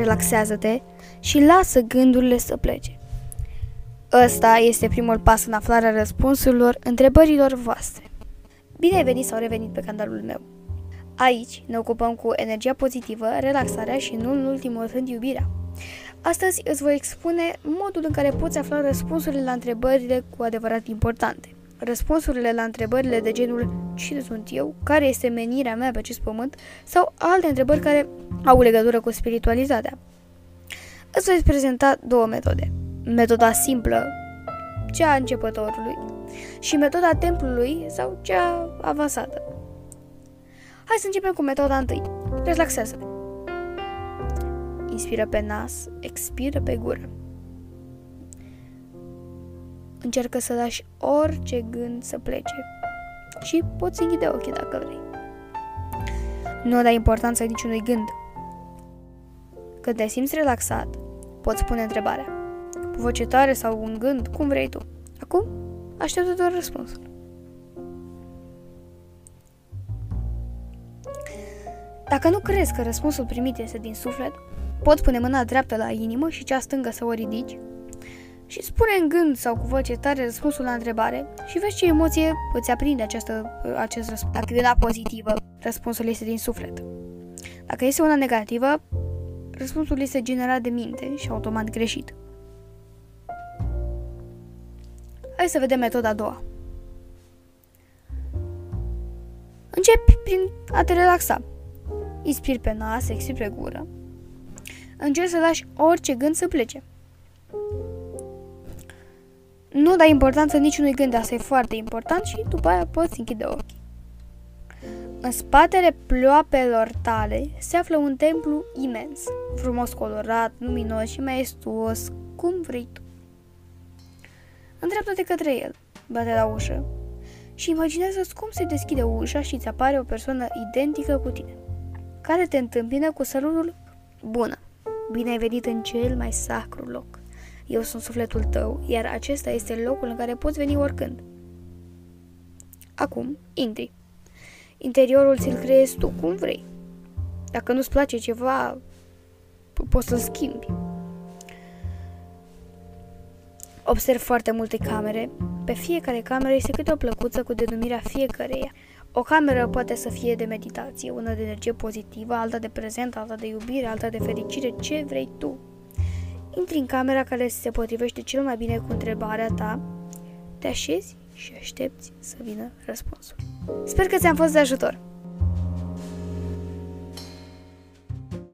relaxează-te și lasă gândurile să plece. Ăsta este primul pas în aflarea răspunsurilor întrebărilor voastre. Bine ai venit sau revenit pe canalul meu. Aici ne ocupăm cu energia pozitivă, relaxarea și, nu în ultimul rând, iubirea. Astăzi îți voi expune modul în care poți afla răspunsurile la întrebările cu adevărat importante. Răspunsurile la întrebările de genul cine sunt eu, care este menirea mea pe acest pământ sau alte întrebări care au legătură cu spiritualitatea. Îți voi prezenta două metode. Metoda simplă, cea a începătorului, și metoda templului sau cea avansată. Hai să începem cu metoda întâi. Relaxează-te. Inspiră pe nas, expiră pe gură. Încercă să lași orice gând să plece și poți închide ochii dacă vrei. Nu dai importanță niciunui gând. Când te simți relaxat, poți pune întrebarea. Cu voce tare sau un gând, cum vrei tu. Acum, așteaptă doar răspunsul. Dacă nu crezi că răspunsul primit este din suflet, poți pune mâna dreaptă la inimă și cea stângă să o ridici și spune în gând sau cu voce tare răspunsul la întrebare și vezi ce emoție îți aprinde această, acest răspuns. Dacă e una pozitivă, răspunsul este din suflet. Dacă este una negativă, răspunsul este generat de minte și automat greșit. Hai să vedem metoda a doua. Începi prin a te relaxa. Inspiri pe nas, expiri pe gură. Încerci să lași orice gând să plece. Nu dai importanță niciunui gând, asta e foarte important și după aia poți închide ochii. În spatele ploapelor tale se află un templu imens, frumos colorat, luminos și maestuos, cum vrei tu. Îndreaptă-te către el, bate la ușă și imaginează-ți cum se deschide ușa și îți apare o persoană identică cu tine, care te întâmpină cu salutul Bună! Bine ai venit în cel mai sacru loc. Eu sunt sufletul tău, iar acesta este locul în care poți veni oricând. Acum, intri. Interiorul ți-l creezi tu cum vrei. Dacă nu-ți place ceva, poți să-l schimbi. Observ foarte multe camere. Pe fiecare cameră este câte o plăcuță cu denumirea fiecăreia. O cameră poate să fie de meditație, una de energie pozitivă, alta de prezent, alta de iubire, alta de fericire, ce vrei tu. Intri în camera care se potrivește cel mai bine cu întrebarea ta, te așezi și aștepți să vină răspunsul. Sper că ți-am fost de ajutor!